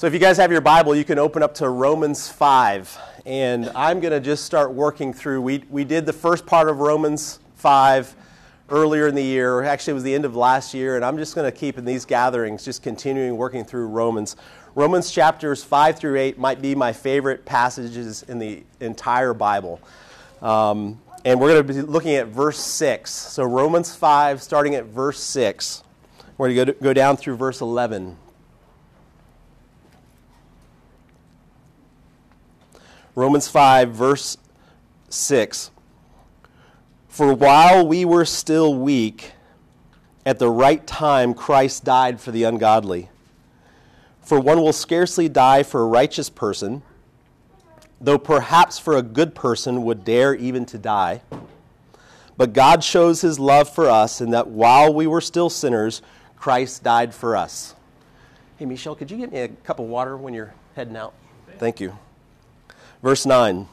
So if you guys have your Bible, you can open up to Romans 5. And I'm going to just start working through. We, we did the first part of Romans 5 earlier in the year. Actually, it was the end of last year. And I'm just going to keep in these gatherings, just continuing working through Romans. Romans chapters 5 through 8 might be my favorite passages in the entire Bible. Um, and we're going to be looking at verse 6. So, Romans 5, starting at verse 6. We're going to go down through verse 11. Romans 5, verse 6. For while we were still weak, at the right time Christ died for the ungodly. For one will scarcely die for a righteous person, though perhaps for a good person would dare even to die. But God shows his love for us in that while we were still sinners, Christ died for us. Hey, Michelle, could you get me a cup of water when you're heading out? Thank you. Verse 9.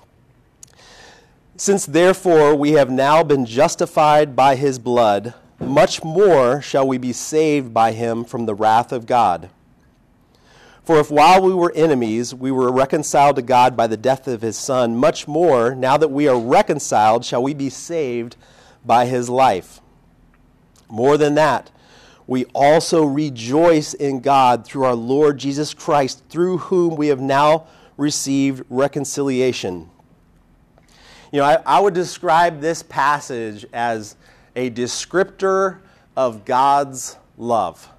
Since therefore we have now been justified by his blood, much more shall we be saved by him from the wrath of God. For if while we were enemies, we were reconciled to God by the death of his Son, much more, now that we are reconciled, shall we be saved by his life. More than that, we also rejoice in God through our Lord Jesus Christ, through whom we have now received reconciliation. You know, I, I, would describe this passage as a descriptor of God's love.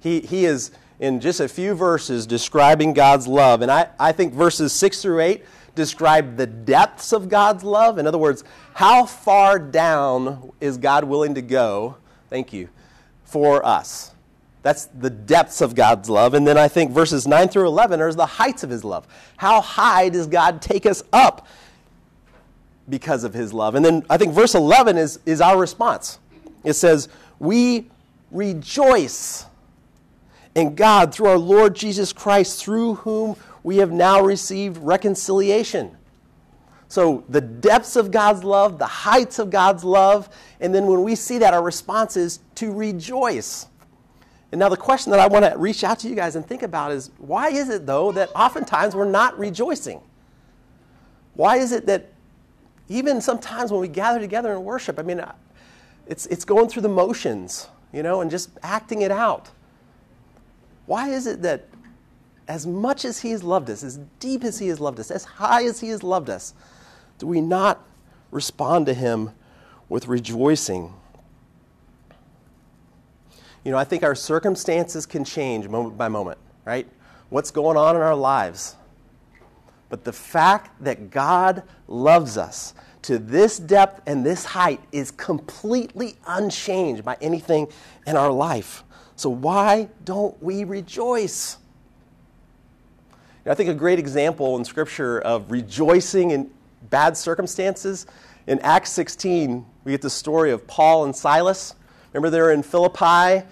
He, he is, in just a few verses, describing God's love. And I, I think verses 6 through 8 describe the depths of God's love. In other words, how far down is God willing to go? Thank you for us. That's the depths of God's love. And then I think verses 9 through 11 are the heights of his love. How high does God take us up because of his love? And then I think verse 11 is, is our response. It says, We rejoice in God through our Lord Jesus Christ, through whom we have now received reconciliation. So, the depths of God's love, the heights of God's love, and then when we see that, our response is to rejoice. And now, the question that I want to reach out to you guys and think about is why is it, though, that oftentimes we're not rejoicing? Why is it that even sometimes when we gather together and worship, I mean, uh, it's, it's going through the motions, you know, and just acting it out? Why is it that as much as He has loved us, as deep as He has loved us, as high as He has loved us, do we not respond to Him with rejoicing? You know, I think our circumstances can change moment by moment, right? What's going on in our lives. But the fact that God loves us to this depth and this height is completely unchanged by anything in our life. So, why don't we rejoice? I think a great example in Scripture of rejoicing in bad circumstances. In Acts 16, we get the story of Paul and Silas. Remember, they're in Philippi. I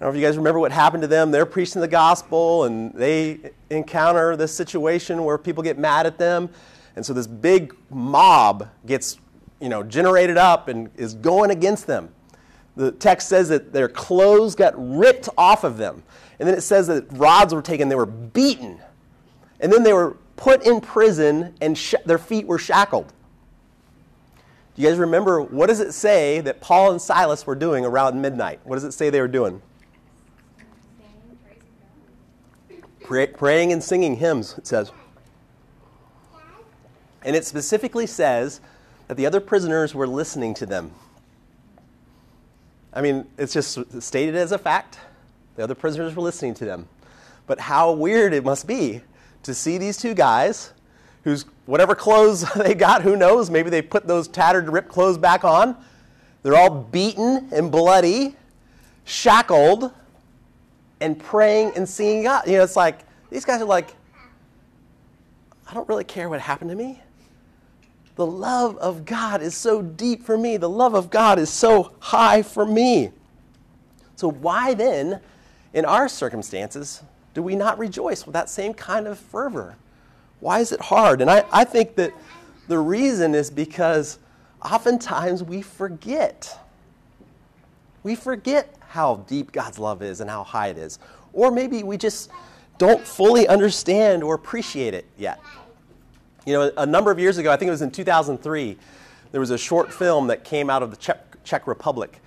don't know if you guys remember what happened to them. They're preaching the gospel, and they encounter this situation where people get mad at them. And so this big mob gets you know, generated up and is going against them. The text says that their clothes got ripped off of them. And then it says that rods were taken, they were beaten. And then they were put in prison and sh- their feet were shackled. Do you guys remember what does it say that Paul and Silas were doing around midnight? What does it say they were doing? Pray, praying and singing hymns, it says. And it specifically says that the other prisoners were listening to them. I mean, it's just stated as a fact. The other prisoners were listening to them. But how weird it must be to see these two guys whose whatever clothes they got, who knows, maybe they put those tattered, ripped clothes back on. They're all beaten and bloody, shackled, and praying and singing God. You know, it's like these guys are like, I don't really care what happened to me. The love of God is so deep for me. The love of God is so high for me. So, why then, in our circumstances, do we not rejoice with that same kind of fervor? Why is it hard? And I, I think that the reason is because oftentimes we forget. We forget how deep God's love is and how high it is. or maybe we just don't fully understand or appreciate it yet. You know, a number of years ago, I think it was in 2003, there was a short film that came out of the Czech, Czech Republic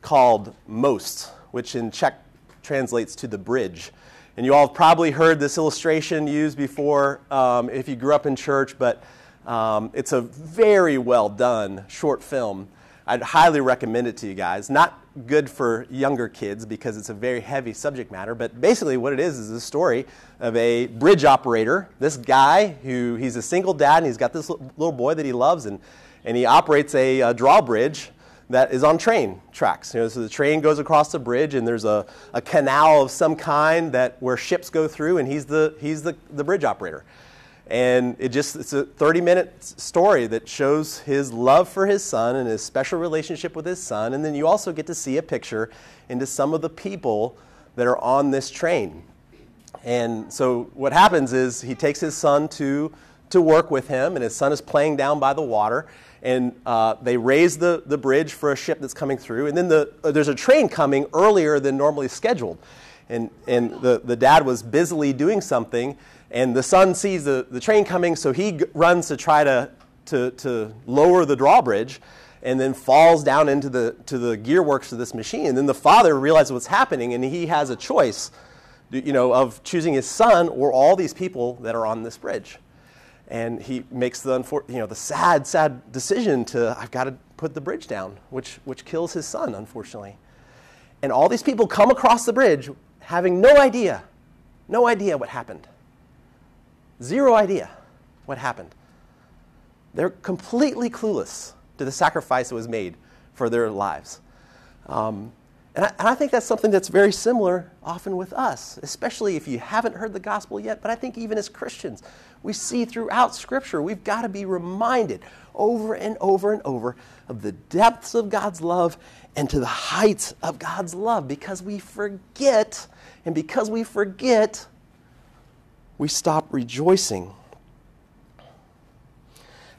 called Most, which in Czech translates to the bridge. And you all have probably heard this illustration used before um, if you grew up in church, but um, it's a very well done short film. I'd highly recommend it to you guys. Not good for younger kids because it's a very heavy subject matter, but basically what it is is a story of a bridge operator. This guy who he's a single dad and he's got this little boy that he loves and, and he operates a, a drawbridge that is on train tracks. You know, so the train goes across the bridge and there's a, a canal of some kind that where ships go through and he's the, he's the, the bridge operator. And it just it's a 30 minute story that shows his love for his son and his special relationship with his son. And then you also get to see a picture into some of the people that are on this train. And so what happens is he takes his son to, to work with him, and his son is playing down by the water. And uh, they raise the, the bridge for a ship that's coming through. And then the, uh, there's a train coming earlier than normally scheduled. And, and the, the dad was busily doing something and the son sees the, the train coming, so he g- runs to try to, to, to lower the drawbridge and then falls down into the, to the gearworks of this machine. And then the father realizes what's happening, and he has a choice you know, of choosing his son or all these people that are on this bridge. And he makes the, you know, the sad, sad decision to, I've got to put the bridge down, which, which kills his son, unfortunately. And all these people come across the bridge having no idea, no idea what happened. Zero idea what happened. They're completely clueless to the sacrifice that was made for their lives. Um, and, I, and I think that's something that's very similar often with us, especially if you haven't heard the gospel yet. But I think even as Christians, we see throughout Scripture, we've got to be reminded over and over and over of the depths of God's love and to the heights of God's love because we forget, and because we forget, we stop rejoicing.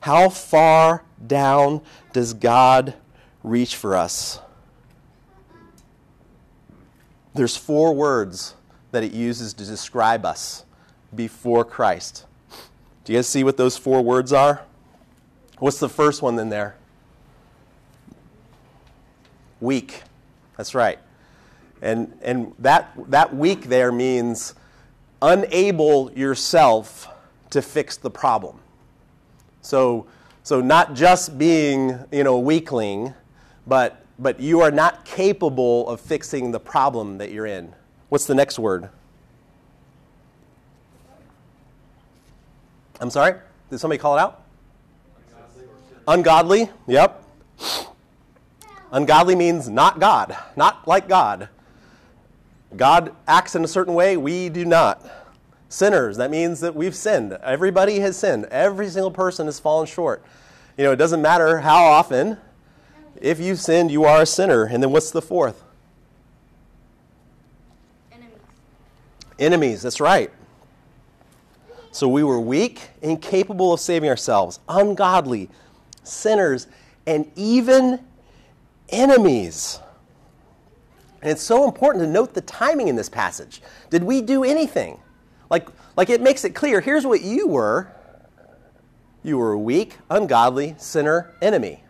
How far down does God reach for us? There's four words that it uses to describe us before Christ. Do you guys see what those four words are? What's the first one in there? Weak. That's right. And, and that, that weak there means unable yourself to fix the problem. So, so not just being, you know, weakling, but, but you are not capable of fixing the problem that you're in. What's the next word? I'm sorry? Did somebody call it out? Ungodly, Ungodly. yep. Ungodly means not God, not like God. God acts in a certain way, we do not. Sinners, that means that we've sinned. Everybody has sinned. Every single person has fallen short. You know, it doesn't matter how often. If you've sinned, you are a sinner. And then what's the fourth? Enemies. Enemies, that's right. So we were weak, incapable of saving ourselves, ungodly, sinners, and even enemies. And it's so important to note the timing in this passage. Did we do anything? Like, like it makes it clear here's what you were you were a weak, ungodly, sinner, enemy.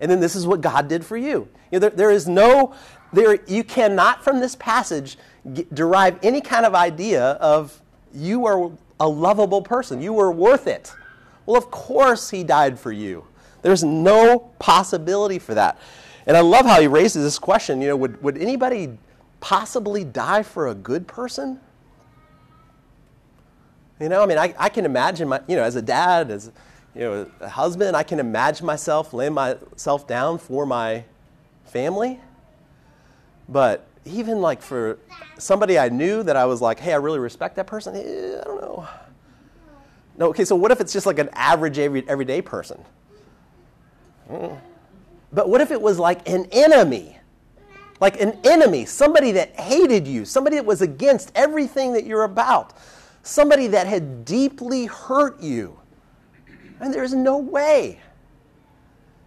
And then this is what God did for you. you know, there, there is no, there, you cannot from this passage get, derive any kind of idea of you are a lovable person. You were worth it. Well, of course, He died for you. There's no possibility for that. And I love how he raises this question. You know, would, would anybody possibly die for a good person? You know, I mean, I, I can imagine my, you know, as a dad, as you know, a husband, I can imagine myself laying myself down for my family. But even like for somebody I knew that I was like, hey, I really respect that person, eh, I don't know. No, okay, so what if it's just like an average every, everyday person? Mm. But what if it was like an enemy? Like an enemy, somebody that hated you, somebody that was against everything that you're about, somebody that had deeply hurt you. And there's no way.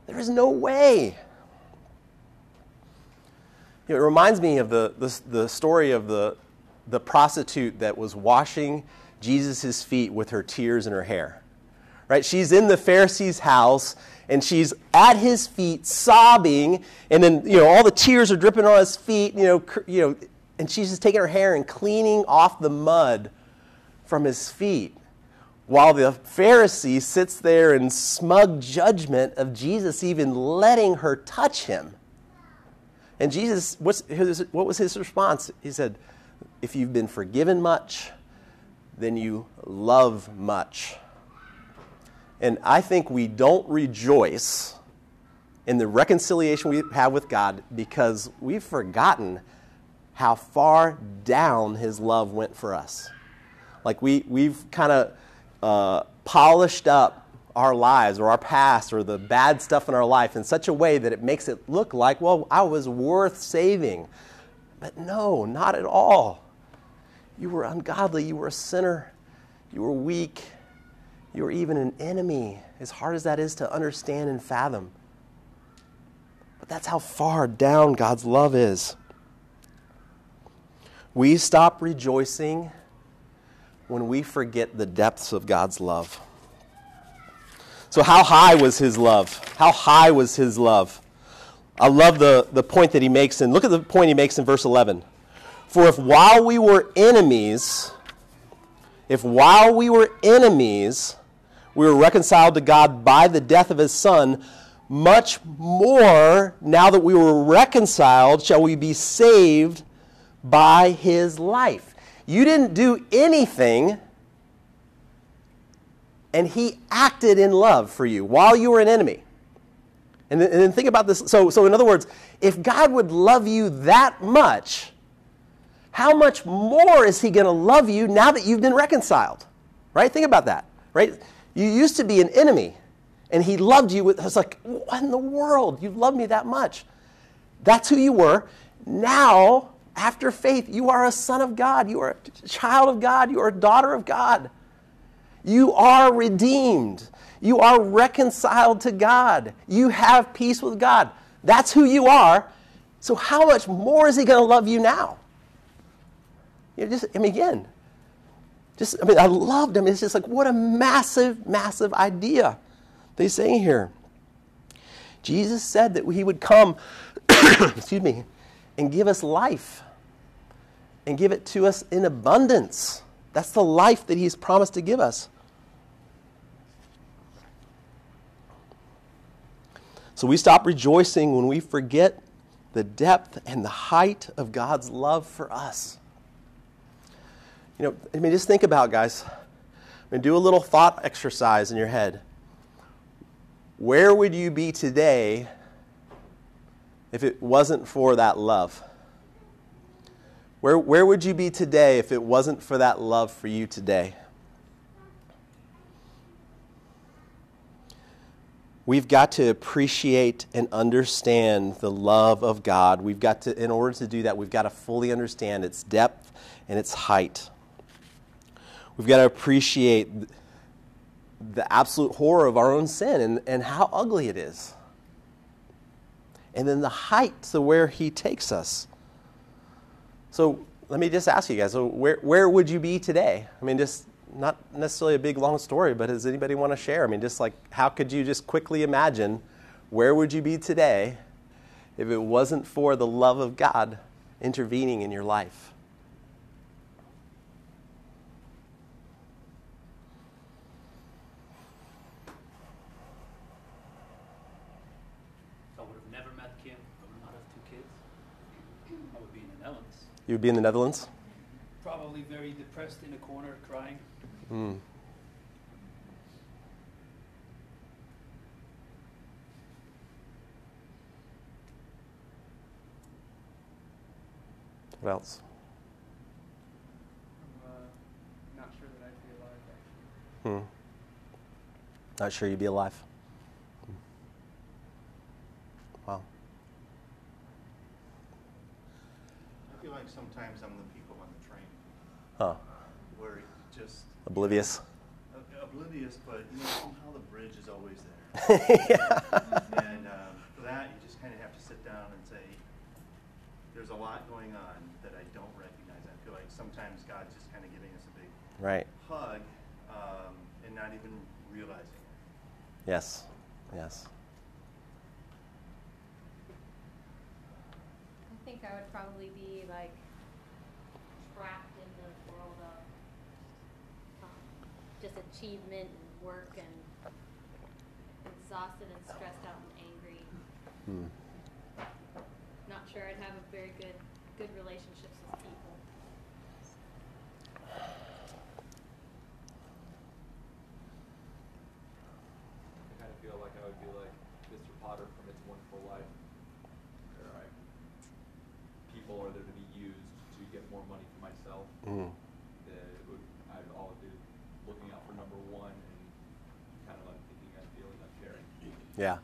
There is no way. You know, it reminds me of the, the, the story of the, the prostitute that was washing Jesus' feet with her tears and her hair. Right? She's in the Pharisee's house and she's at his feet sobbing and then you know all the tears are dripping on his feet you know you know and she's just taking her hair and cleaning off the mud from his feet while the Pharisee sits there in smug judgment of Jesus even letting her touch him. And Jesus, his, what was his response? He said, If you've been forgiven much, then you love much. And I think we don't rejoice in the reconciliation we have with God because we've forgotten how far down his love went for us. Like we, we've kind of uh, polished up our lives or our past or the bad stuff in our life in such a way that it makes it look like, well, I was worth saving. But no, not at all. You were ungodly. You were a sinner. You were weak. You were even an enemy, as hard as that is to understand and fathom. But that's how far down God's love is. We stop rejoicing when we forget the depths of God's love. So, how high was his love? How high was his love? I love the, the point that he makes, and look at the point he makes in verse 11. For if while we were enemies, if while we were enemies, we were reconciled to God by the death of his Son, much more, now that we were reconciled, shall we be saved by his life. You didn't do anything, and he acted in love for you while you were an enemy. And then, and then think about this. So, so, in other words, if God would love you that much, how much more is he going to love you now that you've been reconciled? Right? Think about that. Right? You used to be an enemy, and he loved you with, it's like, what in the world? You love me that much. That's who you were. Now, after faith, you are a son of God. You are a child of God. You are a daughter of God. You are redeemed. You are reconciled to God. You have peace with God. That's who you are. So, how much more is He going to love you now? You know, just, I mean, again, just, I mean, I loved him. It's just like, what a massive, massive idea they say here. Jesus said that He would come, excuse me, and give us life and give it to us in abundance. That's the life that He's promised to give us. So we stop rejoicing when we forget the depth and the height of God's love for us. You know, I mean, just think about, guys. I mean, do a little thought exercise in your head. Where would you be today if it wasn't for that love? Where, where would you be today if it wasn't for that love for you today? We've got to appreciate and understand the love of God. We've got to, in order to do that, we've got to fully understand its depth and its height. We've got to appreciate the absolute horror of our own sin and, and how ugly it is. And then the height to where He takes us. So let me just ask you guys, so where, where would you be today? I mean, just not necessarily a big long story, but does anybody want to share? I mean, just like how could you just quickly imagine where would you be today if it wasn't for the love of God intervening in your life? You would be in the Netherlands? Probably very depressed in a corner, crying. Mm. What else? I'm uh, not sure that I'd be alive, actually. Hmm. Not sure you'd be alive. like sometimes I'm the people on the train. Huh. Where just oblivious. oblivious, but you know somehow the bridge is always there. yeah. And um, for that, you just kind of have to sit down and say, "There's a lot going on that I don't recognize. I'm feel like sometimes God's just kind of giving us a big Right. hug um, and not even realizing it. Yes. Yes. I think I would probably be like trapped in the world of um, just achievement and work and exhausted and stressed out and angry. Hmm. Not sure I'd have a very good good relationships with people. I kind of feel like I would be like Mr. Potter from It's a Wonderful Life, where I, people are there to be used to get more money for myself. Mm. That it would, I'd all be looking out for number one and kind of unthinking, unfeeling, uncaring. Yeah.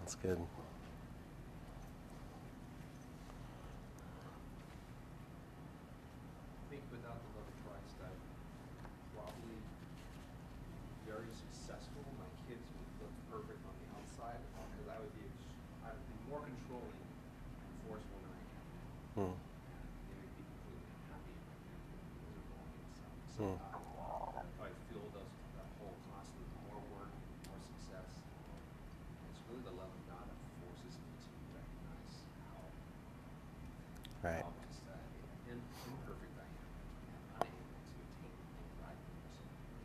That's good. I think about how the right state probably very successful my kids would look perfect on the outside cuz I think without the love of Christ, I'd probably be very successful. My kids would look perfect on the outside because I would be, ex- I would be more controlling and forceful than I am. Hmm. They would be completely unhappy and miserable on the inside. So Hmm. uh, if I filled us with that whole constantly more work, more success, it's really the love of God that forces me to recognize how Right. how just, uh, im- imperfect I am and unable to attain the things that I can.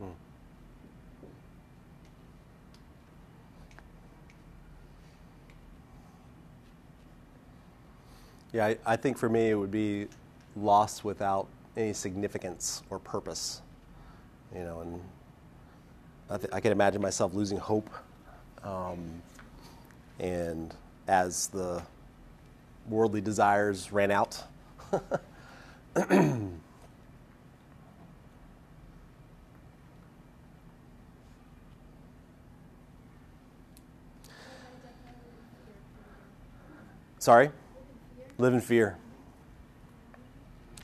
Hmm. Yeah, I, I think for me it would be lost without any significance or purpose. You know, and I, th- I can imagine myself losing hope. Um, and as the worldly desires ran out, sorry, live in fear.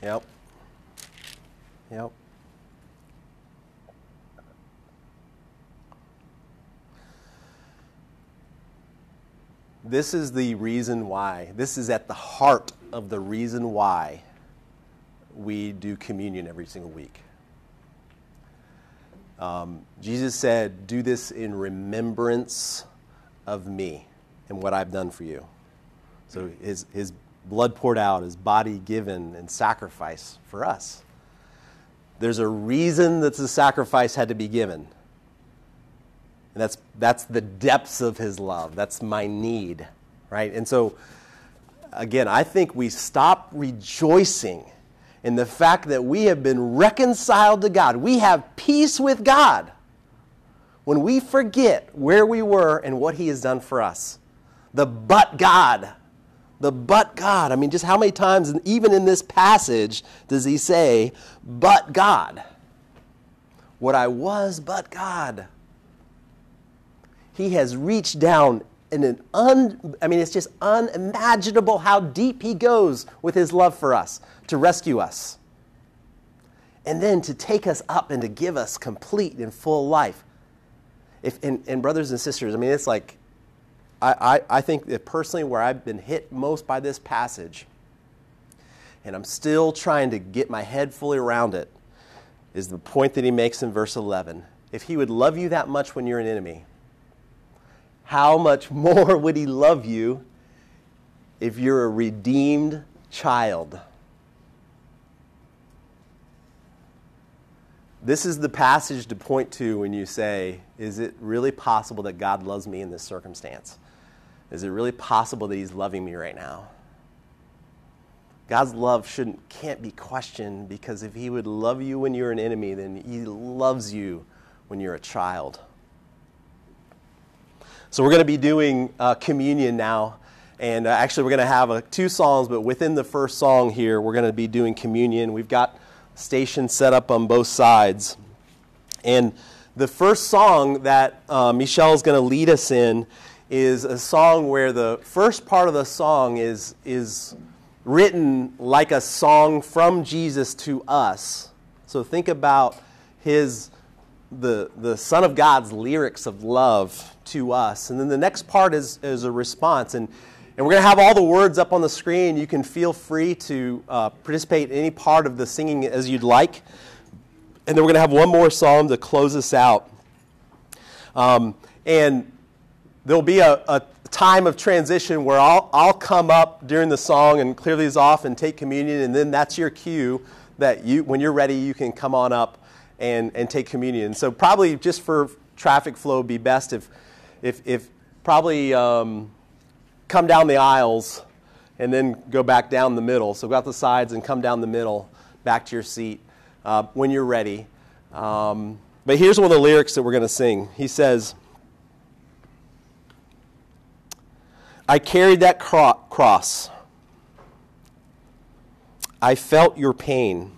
Yep. Yep. This is the reason why. This is at the heart of the reason why we do communion every single week. Um, Jesus said, Do this in remembrance of me and what I've done for you. So his, his blood poured out, his body given and sacrifice for us. There's a reason that the sacrifice had to be given. And that's, that's the depths of his love. That's my need, right? And so, again, I think we stop rejoicing in the fact that we have been reconciled to God. We have peace with God when we forget where we were and what he has done for us. The but God. The but God. I mean, just how many times, even in this passage, does he say, but God? What I was, but God. He has reached down in an un, I mean, it's just unimaginable how deep he goes with his love for us to rescue us. And then to take us up and to give us complete and full life. If, and, and brothers and sisters, I mean, it's like, I, I, I think that personally, where I've been hit most by this passage, and I'm still trying to get my head fully around it, is the point that he makes in verse 11. If he would love you that much when you're an enemy, how much more would he love you if you're a redeemed child? This is the passage to point to when you say, Is it really possible that God loves me in this circumstance? Is it really possible that He's loving me right now? God's love shouldn't can't be questioned because if He would love you when you're an enemy, then He loves you when you're a child. So we're going to be doing uh, communion now. And uh, actually, we're going to have uh, two songs, but within the first song here, we're going to be doing communion. We've got stations set up on both sides. And the first song that uh, Michelle is going to lead us in is a song where the first part of the song is, is written like a song from Jesus to us. So think about his the, the Son of God's lyrics of love to us. And then the next part is, is a response. And, And we're going to have all the words up on the screen. You can feel free to uh, participate in any part of the singing as you'd like. And then we're going to have one more song to close us out. Um, and there'll be a, a, time of transition where I'll, I'll come up during the song and clear these off and take communion, and then that's your cue that you, when you're ready, you can come on up and, and take communion. So probably just for traffic flow, be best if, if, if probably um, come down the aisles and then go back down the middle. So go out the sides and come down the middle, back to your seat uh, when you're ready. Um, but here's one of the lyrics that we're going to sing. He says, I carried that cro- cross. I felt your pain.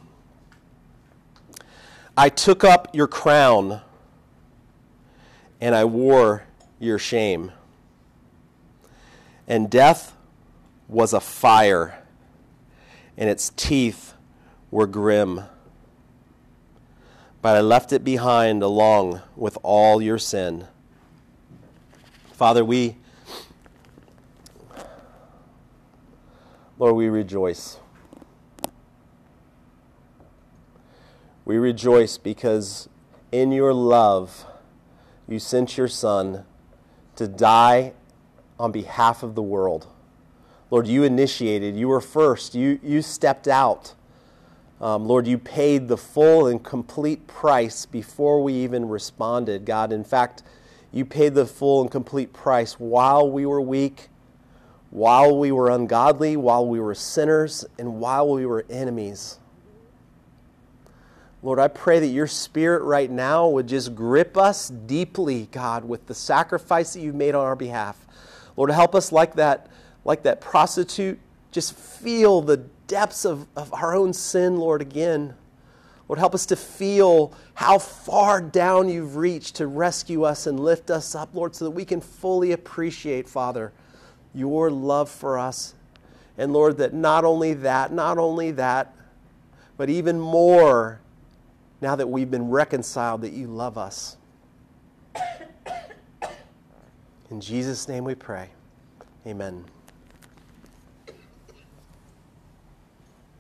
I took up your crown and I wore your shame. And death was a fire, and its teeth were grim. But I left it behind along with all your sin. Father, we Lord, we rejoice. We rejoice because in your love, you sent your Son to die on behalf of the world. Lord, you initiated, you were first, you, you stepped out. Um, Lord, you paid the full and complete price before we even responded, God. In fact, you paid the full and complete price while we were weak while we were ungodly, while we were sinners, and while we were enemies. Lord, I pray that your spirit right now would just grip us deeply, God, with the sacrifice that you've made on our behalf. Lord, help us like that, like that prostitute, just feel the depths of, of our own sin, Lord, again. Lord, help us to feel how far down you've reached to rescue us and lift us up, Lord, so that we can fully appreciate, Father, your love for us. And Lord, that not only that, not only that, but even more now that we've been reconciled, that you love us. In Jesus' name we pray. Amen.